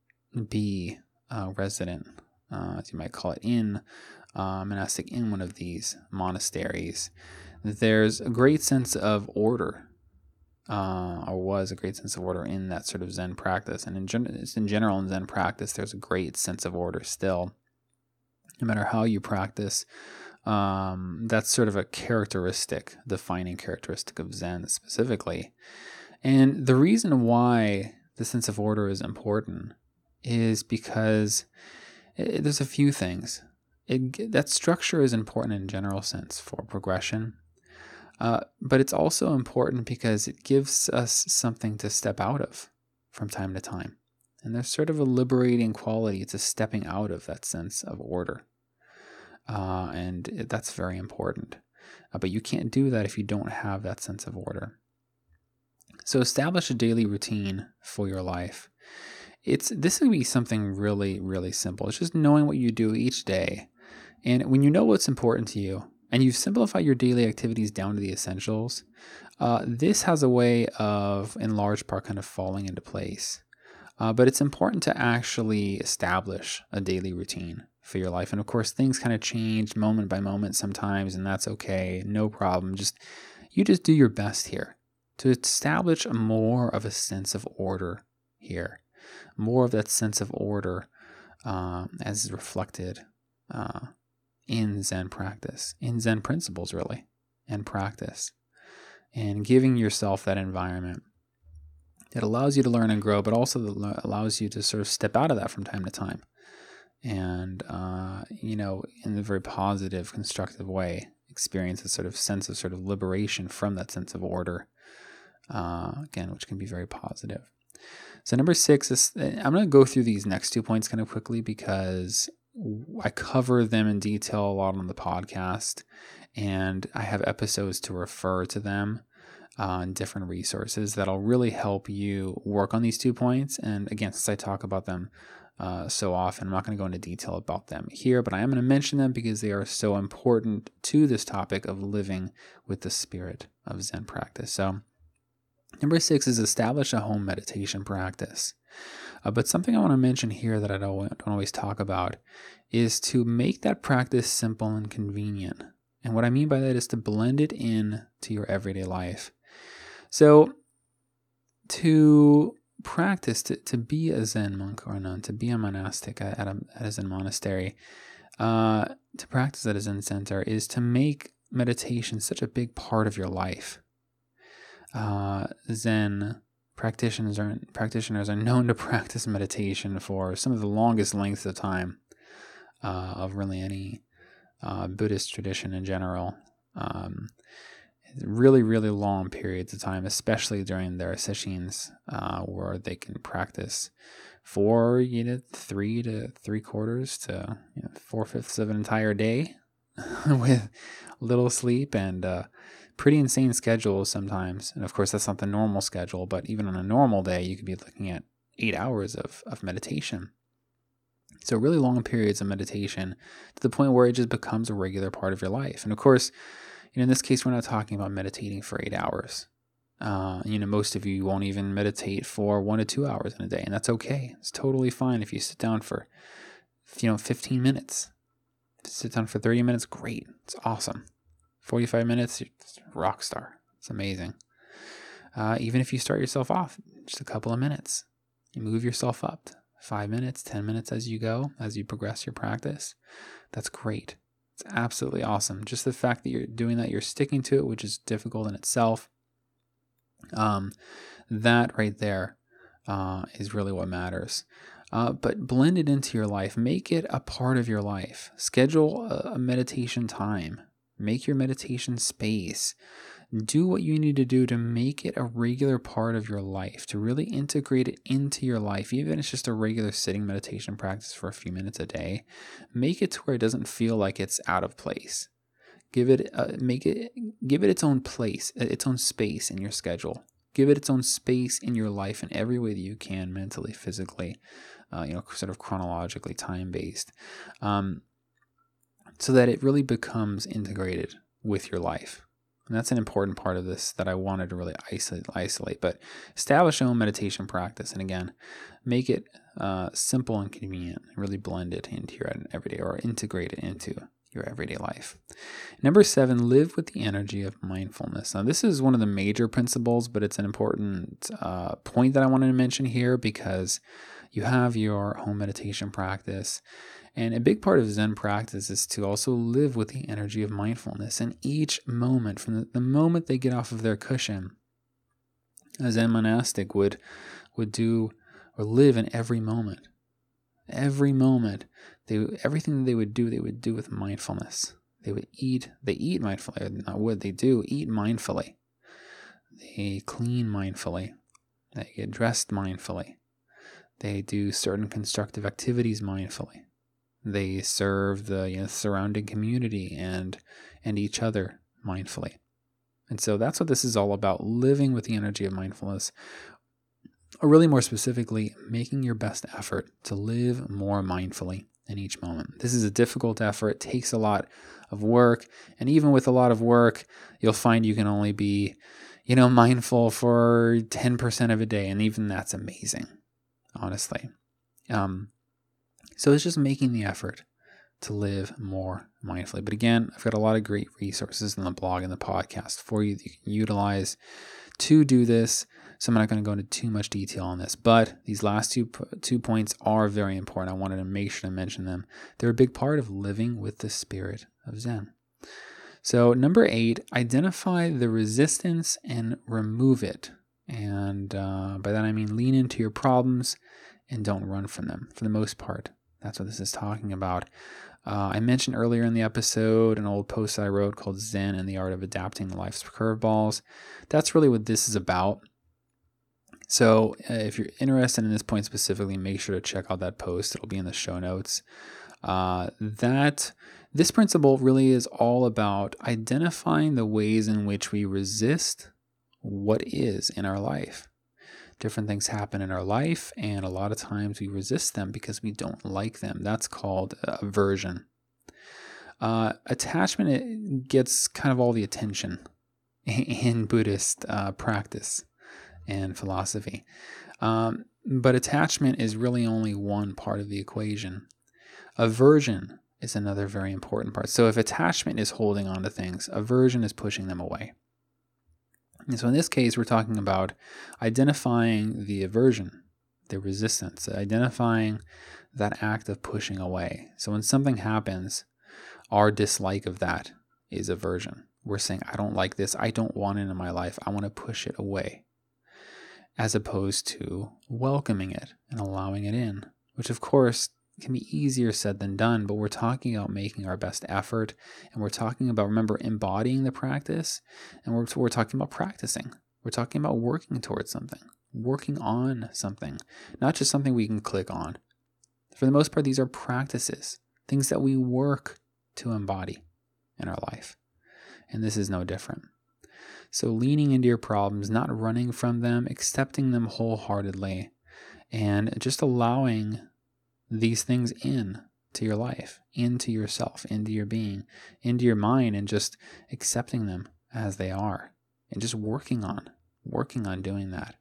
be a resident uh, as you might call it, in monastic in one of these monasteries, there's a great sense of order, uh, or was a great sense of order in that sort of Zen practice. And in, gen- in general, in Zen practice, there's a great sense of order still. No matter how you practice, um, that's sort of a characteristic, defining characteristic of Zen specifically. And the reason why the sense of order is important is because it, there's a few things. It, that structure is important in general sense for progression, uh, but it's also important because it gives us something to step out of from time to time. And there's sort of a liberating quality to stepping out of that sense of order. Uh, and that's very important. Uh, but you can't do that if you don't have that sense of order. So establish a daily routine for your life it's this would be something really really simple. It's just knowing what you do each day. And when you know what's important to you and you've simplified your daily activities down to the essentials uh, this has a way of in large part kind of falling into place. Uh, but it's important to actually establish a daily routine for your life. And of course things kind of change moment by moment sometimes and that's okay. No problem. Just you just do your best here to establish more of a sense of order here, more of that sense of order uh, as reflected uh, in Zen practice, in Zen principles, really, and practice, and giving yourself that environment. that allows you to learn and grow, but also allows you to sort of step out of that from time to time. And, uh, you know, in a very positive, constructive way, experience a sort of sense of sort of liberation from that sense of order. Uh, again, which can be very positive. So number six is I'm going to go through these next two points kind of quickly because I cover them in detail a lot on the podcast, and I have episodes to refer to them on different resources that'll really help you work on these two points. And again, since I talk about them uh, so often, I'm not going to go into detail about them here, but I am going to mention them because they are so important to this topic of living with the spirit of Zen practice. So, number six is establish a home meditation practice. Uh, but something I want to mention here that I don't, don't always talk about is to make that practice simple and convenient. And what I mean by that is to blend it in to your everyday life. So, to practice, to, to be a Zen monk or a nun, to be a monastic at a, at a Zen monastery, uh, to practice at a Zen center is to make meditation such a big part of your life. Uh, Zen practitioners are practitioners are known to practice meditation for some of the longest lengths of time uh, of really any uh, Buddhist tradition in general. Um, really, really long periods of time, especially during their sessions, uh, where they can practice for you know three to three quarters to you know, four fifths of an entire day with little sleep and uh, pretty insane schedules sometimes. And of course, that's not the normal schedule, but even on a normal day, you could be looking at eight hours of, of meditation. So, really long periods of meditation to the point where it just becomes a regular part of your life. And of course, you know, in this case, we're not talking about meditating for eight hours. Uh, you know, most of you won't even meditate for one to two hours in a day, and that's okay. It's totally fine if you sit down for, you know, 15 minutes. Sit down for 30 minutes, great. It's awesome. 45 minutes, you're rock star. It's amazing. Uh, even if you start yourself off just a couple of minutes, you move yourself up five minutes, 10 minutes as you go, as you progress your practice. That's great. It's absolutely awesome. Just the fact that you're doing that, you're sticking to it, which is difficult in itself. Um, that right there uh, is really what matters. Uh, but blend it into your life. Make it a part of your life. Schedule a, a meditation time. Make your meditation space. Do what you need to do to make it a regular part of your life, to really integrate it into your life, even if it's just a regular sitting meditation practice for a few minutes a day. Make it to where it doesn't feel like it's out of place. Give it, uh, make it, give it its own place, uh, its own space in your schedule. Give it its own space in your life in every way that you can, mentally, physically, uh, you know, sort of chronologically, time based. Um, so that it really becomes integrated with your life. And that's an important part of this that I wanted to really isolate. But establish your own meditation practice, and again, make it uh, simple and convenient. Really blend it into your everyday or integrate it into your everyday life. Number seven, live with the energy of mindfulness. Now, this is one of the major principles, but it's an important uh, point that I wanted to mention here because you have your home meditation practice and a big part of Zen practice is to also live with the energy of mindfulness in each moment, from the, the moment they get off of their cushion. A Zen monastic would would do or live in every moment. Every moment, they everything they would do, they would do with mindfulness. They would eat. They eat mindfully. Not would they do eat mindfully. They clean mindfully. They get dressed mindfully. They do certain constructive activities mindfully. They serve the you know, surrounding community and and each other mindfully. And so that's what this is all about living with the energy of mindfulness, or really more specifically, making your best effort to live more mindfully in each moment. This is a difficult effort, it takes a lot of work, and even with a lot of work, you'll find you can only be, you know, mindful for 10% of a day, and even that's amazing, honestly. Um, so it's just making the effort to live more mindfully. But again, I've got a lot of great resources in the blog and the podcast for you that you can utilize to do this. So I'm not going to go into too much detail on this, but these last two two points are very important. I wanted to make sure to mention them. They're a big part of living with the spirit of Zen. So number eight, identify the resistance and remove it. And uh, by that I mean lean into your problems and don't run from them. For the most part, that's what this is talking about. Uh, I mentioned earlier in the episode an old post I wrote called Zen and the Art of Adapting Life's Curveballs. That's really what this is about. So, uh, if you're interested in this point specifically, make sure to check out that post. It'll be in the show notes. Uh, that this principle really is all about identifying the ways in which we resist what is in our life. Different things happen in our life, and a lot of times we resist them because we don't like them. That's called aversion. Uh, attachment gets kind of all the attention in Buddhist uh, practice and philosophy. Um, but attachment is really only one part of the equation. Aversion is another very important part. So if attachment is holding on to things, aversion is pushing them away. And so in this case, we're talking about identifying the aversion, the resistance, identifying that act of pushing away. So when something happens, our dislike of that is aversion. We're saying, I don't like this. I don't want it in my life. I want to push it away as opposed to welcoming it and allowing it in, which of course can be easier said than done, but we're talking about making our best effort and we're talking about, remember, embodying the practice and we're, we're talking about practicing. We're talking about working towards something, working on something, not just something we can click on. For the most part, these are practices, things that we work to embody in our life. And this is no different. So, leaning into your problems, not running from them, accepting them wholeheartedly, and just allowing these things in to your life, into yourself, into your being, into your mind, and just accepting them as they are, and just working on, working on doing that.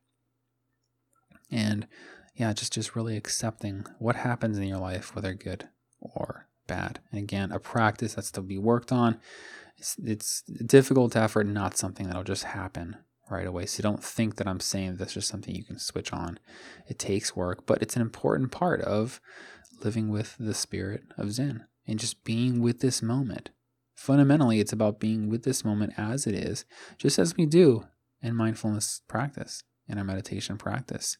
And yeah, just just really accepting what happens in your life, whether good or bad. And again, a practice that's to be worked on it's, it's difficult effort, not something that'll just happen right away. So don't think that I'm saying that's just something you can switch on. It takes work, but it's an important part of living with the spirit of Zen and just being with this moment. Fundamentally, it's about being with this moment as it is, just as we do in mindfulness practice, in our meditation practice.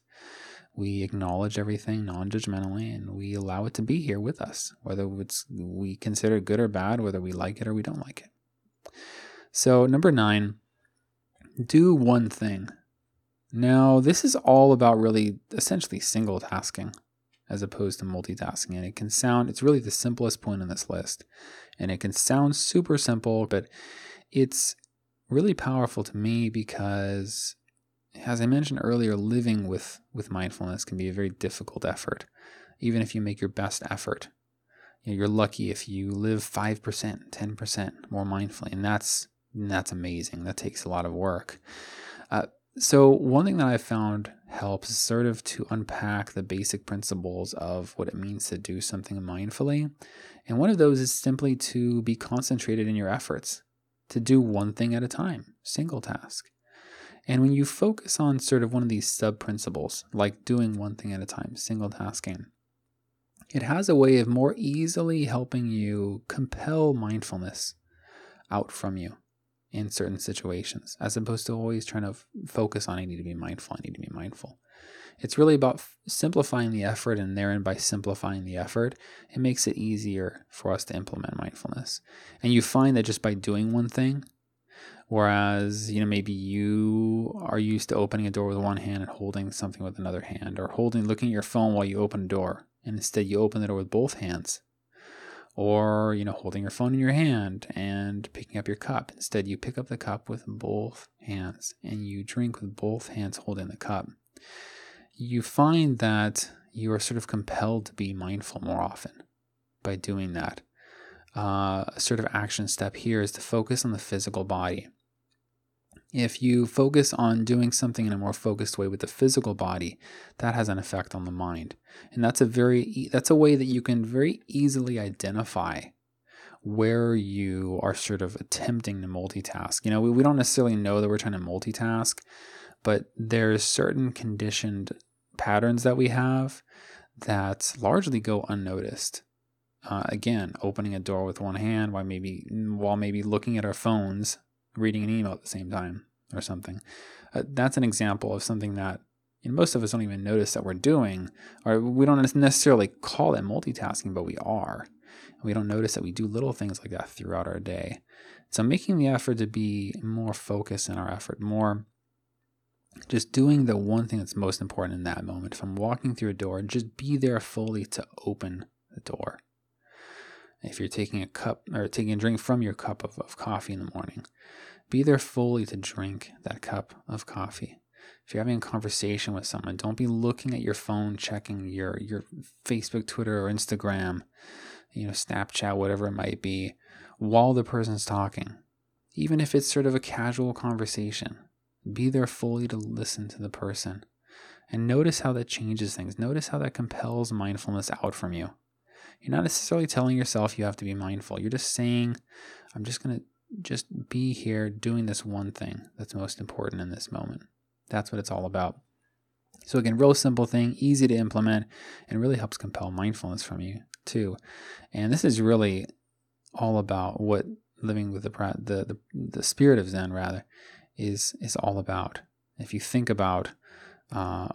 We acknowledge everything non-judgmentally and we allow it to be here with us, whether it's we consider it good or bad, whether we like it or we don't like it. So, number nine, do one thing. Now, this is all about really essentially single tasking as opposed to multitasking. And it can sound, it's really the simplest point on this list. And it can sound super simple, but it's really powerful to me because, as I mentioned earlier, living with, with mindfulness can be a very difficult effort, even if you make your best effort. You know, you're lucky if you live 5%, 10% more mindfully. And that's that's amazing. That takes a lot of work. Uh, so, one thing that I found helps is sort of to unpack the basic principles of what it means to do something mindfully. And one of those is simply to be concentrated in your efforts, to do one thing at a time, single task. And when you focus on sort of one of these sub principles, like doing one thing at a time, single tasking, it has a way of more easily helping you compel mindfulness out from you in certain situations, as opposed to always trying to f- focus on I need to be mindful, I need to be mindful. It's really about f- simplifying the effort, and therein by simplifying the effort, it makes it easier for us to implement mindfulness. And you find that just by doing one thing, whereas you know maybe you are used to opening a door with one hand and holding something with another hand, or holding looking at your phone while you open a door, and instead you open the door with both hands or you know holding your phone in your hand and picking up your cup. Instead you pick up the cup with both hands and you drink with both hands holding the cup. You find that you are sort of compelled to be mindful more often by doing that. Uh, a sort of action step here is to focus on the physical body If you focus on doing something in a more focused way with the physical body, that has an effect on the mind. And that's a very that's a way that you can very easily identify where you are sort of attempting to multitask. You know, we, we don't necessarily know that we're trying to multitask, but there's certain conditioned patterns that we have that largely go unnoticed. Uh, again, opening a door with one hand while maybe while maybe looking at our phones reading an email at the same time or something. Uh, that's an example of something that you know, most of us don't even notice that we're doing, or we don't necessarily call it multitasking, but we are. We don't notice that we do little things like that throughout our day. So, making the effort to be more focused in our effort, more just doing the one thing that's most important in that moment. If I'm walking through a door, just be there fully to open the door. If you're taking a cup or taking a drink from your cup of, of coffee in the morning, be there fully to drink that cup of coffee. If you're having a conversation with someone, don't be looking at your phone, checking your, your Facebook, Twitter, or Instagram, you know, Snapchat, whatever it might be, while the person's talking. Even if it's sort of a casual conversation, be there fully to listen to the person. And notice how that changes things. Notice how that compels mindfulness out from you. You're not necessarily telling yourself you have to be mindful. You're just saying, I'm just going to just be here doing this one thing that's most important in this moment. That's what it's all about. So, again, real simple thing, easy to implement, and really helps compel mindfulness from you too. And this is really all about what living with the the the, the spirit of Zen rather is is all about. If you think about uh,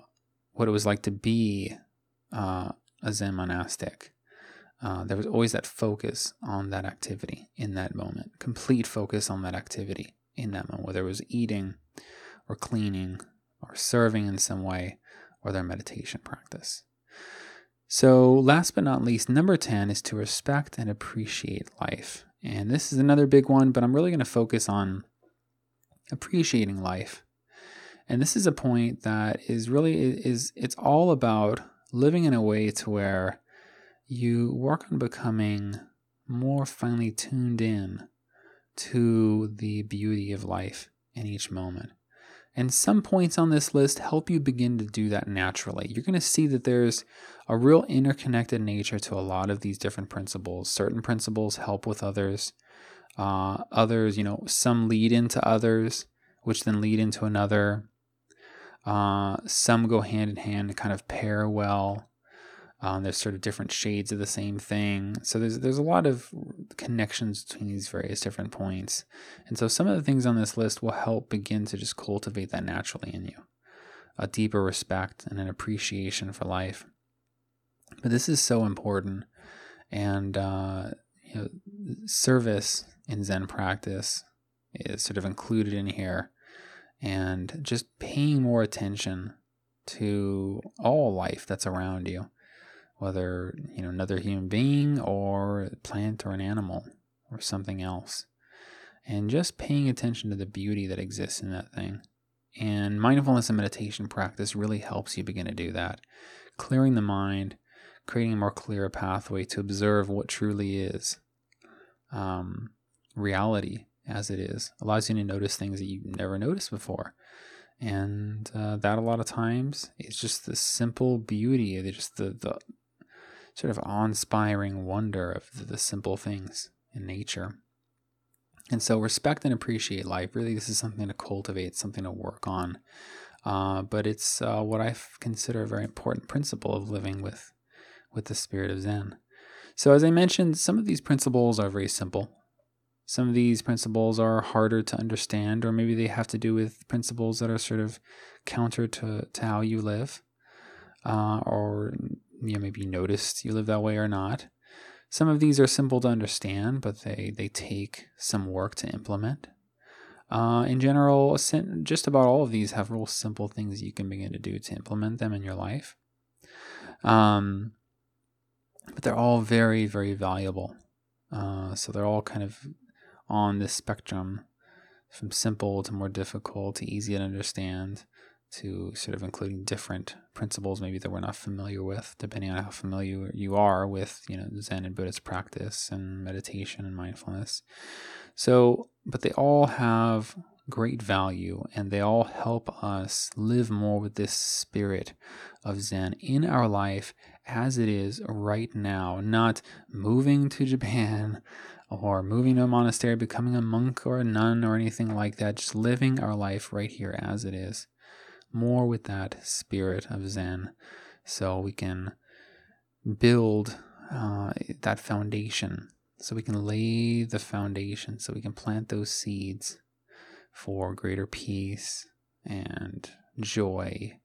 what it was like to be uh, a Zen monastic, uh, there was always that focus on that activity in that moment, complete focus on that activity in that moment, whether it was eating or cleaning or serving in some way or their meditation practice. So, last but not least, number 10 is to respect and appreciate life. And this is another big one, but I'm really going to focus on appreciating life. And this is a point that is really is it's all about living in a way to where you work on becoming more finely tuned in to the beauty of life in each moment. And some points on this list help you begin to do that naturally. You're going to see that there's a real interconnected nature to a lot of these different principles. Certain principles help with others. Uh, others, you know, some lead into others, which then lead into another. Uh, some go hand in hand and kind of pair well. Um, there's sort of different shades of the same thing. So there's there's a lot of connections between these various different points. And so some of the things on this list will help begin to just cultivate that naturally in you. A deeper respect and an appreciation for life. But this is so important. And uh, you know, service in Zen practice is sort of included in here. And just paying more attention to all life that's around you whether you know another human being or a plant or an animal or something else. And just paying attention to the beauty that exists in that thing. And mindfulness and meditation practice really helps you begin to do that. Clearing the mind creating a more clear pathway to observe what truly is um, reality as it is. Allows you to notice things that you've never noticed before. And uh, that a lot of times is just the simple beauty just the, the sort of awe-inspiring wonder of the, the simple things in nature. And so, respect and appreciate life. Really, this is something to cultivate, something to work on. Uh, but it's uh, what I consider a very important principle of living with, with the spirit of Zen. So, as I mentioned, some of these principles are very simple. Some of these principles are harder to understand, or maybe they have to do with principles that are sort of counter to, to how you live, uh, or you know, maybe noticed you live that way or not. Some of these are simple to understand, but they, they take some work to implement. Uh, in general, just about all of these have real simple things you can begin to do to implement them in your life. Um, but they're all very, very valuable. Uh, so they're all kind of on this spectrum from simple to more difficult to easy to understand to sort of including different principles maybe that we're not familiar with depending on how familiar you are with you know zen and buddhist practice and meditation and mindfulness so but they all have great value and they all help us live more with this spirit of Zen in our life as it is right now, not moving to Japan or moving to a monastery, becoming a monk or a nun or anything like that, just living our life right here as it is. More with that spirit of Zen so we can build uh, that foundation, so we can lay the foundation, so we can plant those seeds for greater peace and joy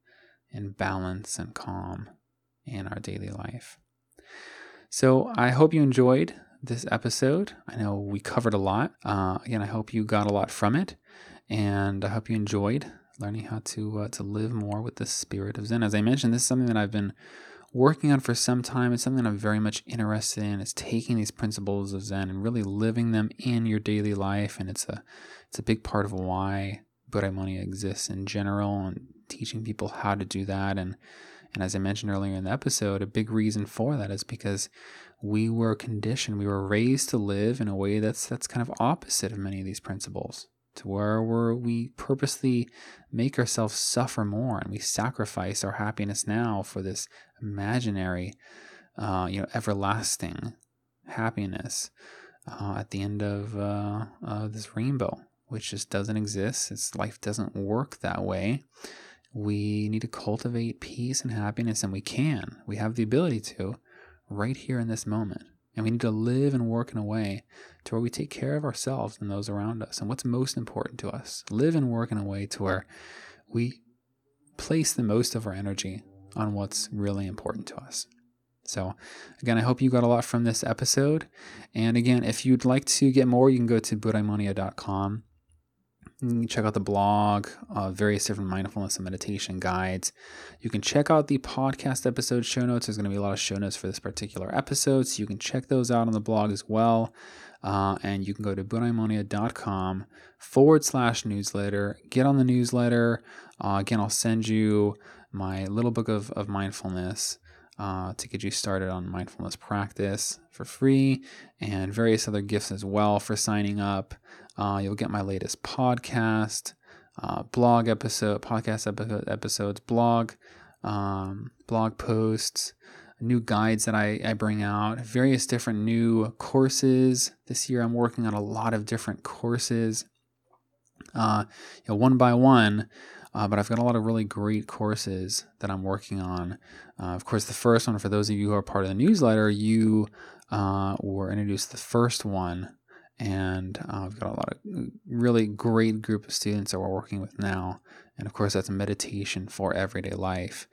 and balance and calm in our daily life. So I hope you enjoyed this episode. I know we covered a lot. Uh, again, I hope you got a lot from it, and I hope you enjoyed learning how to uh, to live more with the spirit of Zen. As I mentioned, this is something that I've been working on for some time. It's something I'm very much interested in. It's taking these principles of Zen and really living them in your daily life, and it's a it's a big part of why Buddhaimonia exists in general, and teaching people how to do that. And and as I mentioned earlier in the episode, a big reason for that is because we were conditioned, we were raised to live in a way that's that's kind of opposite of many of these principles to where we purposely make ourselves suffer more and we sacrifice our happiness now for this imaginary, uh, you know, everlasting happiness uh, at the end of uh, this rainbow, which just doesn't exist. Its life doesn't work that way. We need to cultivate peace and happiness, and we can. We have the ability to right here in this moment. And we need to live and work in a way to where we take care of ourselves and those around us and what's most important to us. Live and work in a way to where we place the most of our energy on what's really important to us. So, again, I hope you got a lot from this episode. And again, if you'd like to get more, you can go to buddhaimonia.com you can check out the blog, uh, various different mindfulness and meditation guides. You can check out the podcast episode show notes. There's going to be a lot of show notes for this particular episode, so you can check those out on the blog as well. Uh, and you can go to buddhaimonia.com forward slash newsletter. Get on the newsletter. Uh, again, I'll send you my little book of, of mindfulness. Uh, to get you started on mindfulness practice for free and various other gifts as well for signing up. Uh, you'll get my latest podcast, uh, blog episode, podcast episode, episodes, blog, um, blog posts, new guides that I, I bring out, various different new courses. This year I'm working on a lot of different courses, uh, you know, one by one. Uh, but I've got a lot of really great courses that I'm working on. Uh, of course, the first one, for those of you who are part of the newsletter, you uh, were introduced the first one and uh, we've got a lot of really great group of students that we're working with now and of course that's a meditation for everyday life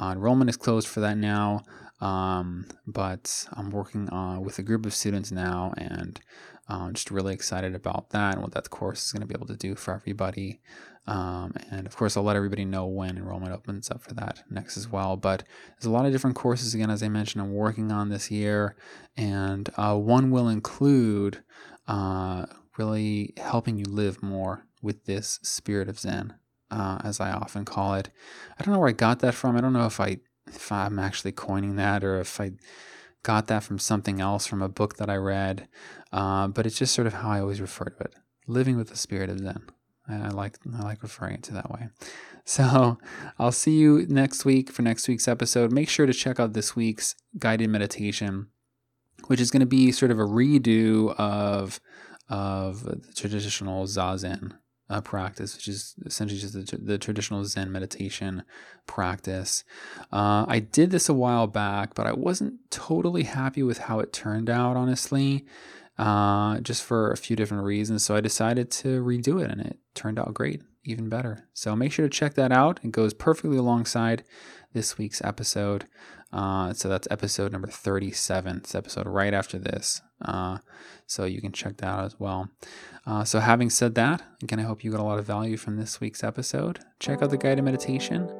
uh, enrollment is closed for that now um, but i'm working uh, with a group of students now and i'm uh, just really excited about that and what that course is going to be able to do for everybody um, and of course, I'll let everybody know when enrollment opens up for that next as well. But there's a lot of different courses, again, as I mentioned, I'm working on this year. And uh, one will include uh, really helping you live more with this spirit of Zen, uh, as I often call it. I don't know where I got that from. I don't know if I if I'm actually coining that or if I got that from something else from a book that I read. Uh, but it's just sort of how I always refer to it: living with the spirit of Zen. I like I like referring it to that way. So I'll see you next week for next week's episode. Make sure to check out this week's guided meditation which is going to be sort of a redo of of the traditional zazen uh, practice, which is essentially just the, the traditional Zen meditation practice. Uh, I did this a while back, but I wasn't totally happy with how it turned out, honestly, uh, just for a few different reasons. So I decided to redo it, and it turned out great, even better. So make sure to check that out. It goes perfectly alongside this week's episode. Uh, so that's episode number 37. It's episode right after this. Uh, so you can check that out as well. Uh, so, having said that, again, I hope you got a lot of value from this week's episode. Check out the guided meditation,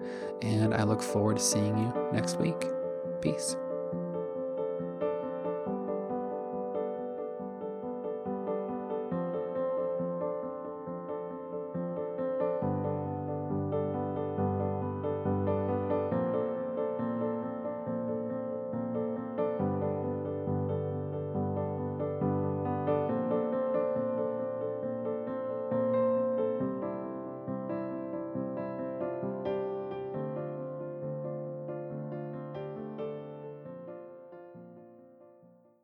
and I look forward to seeing you next week. Peace.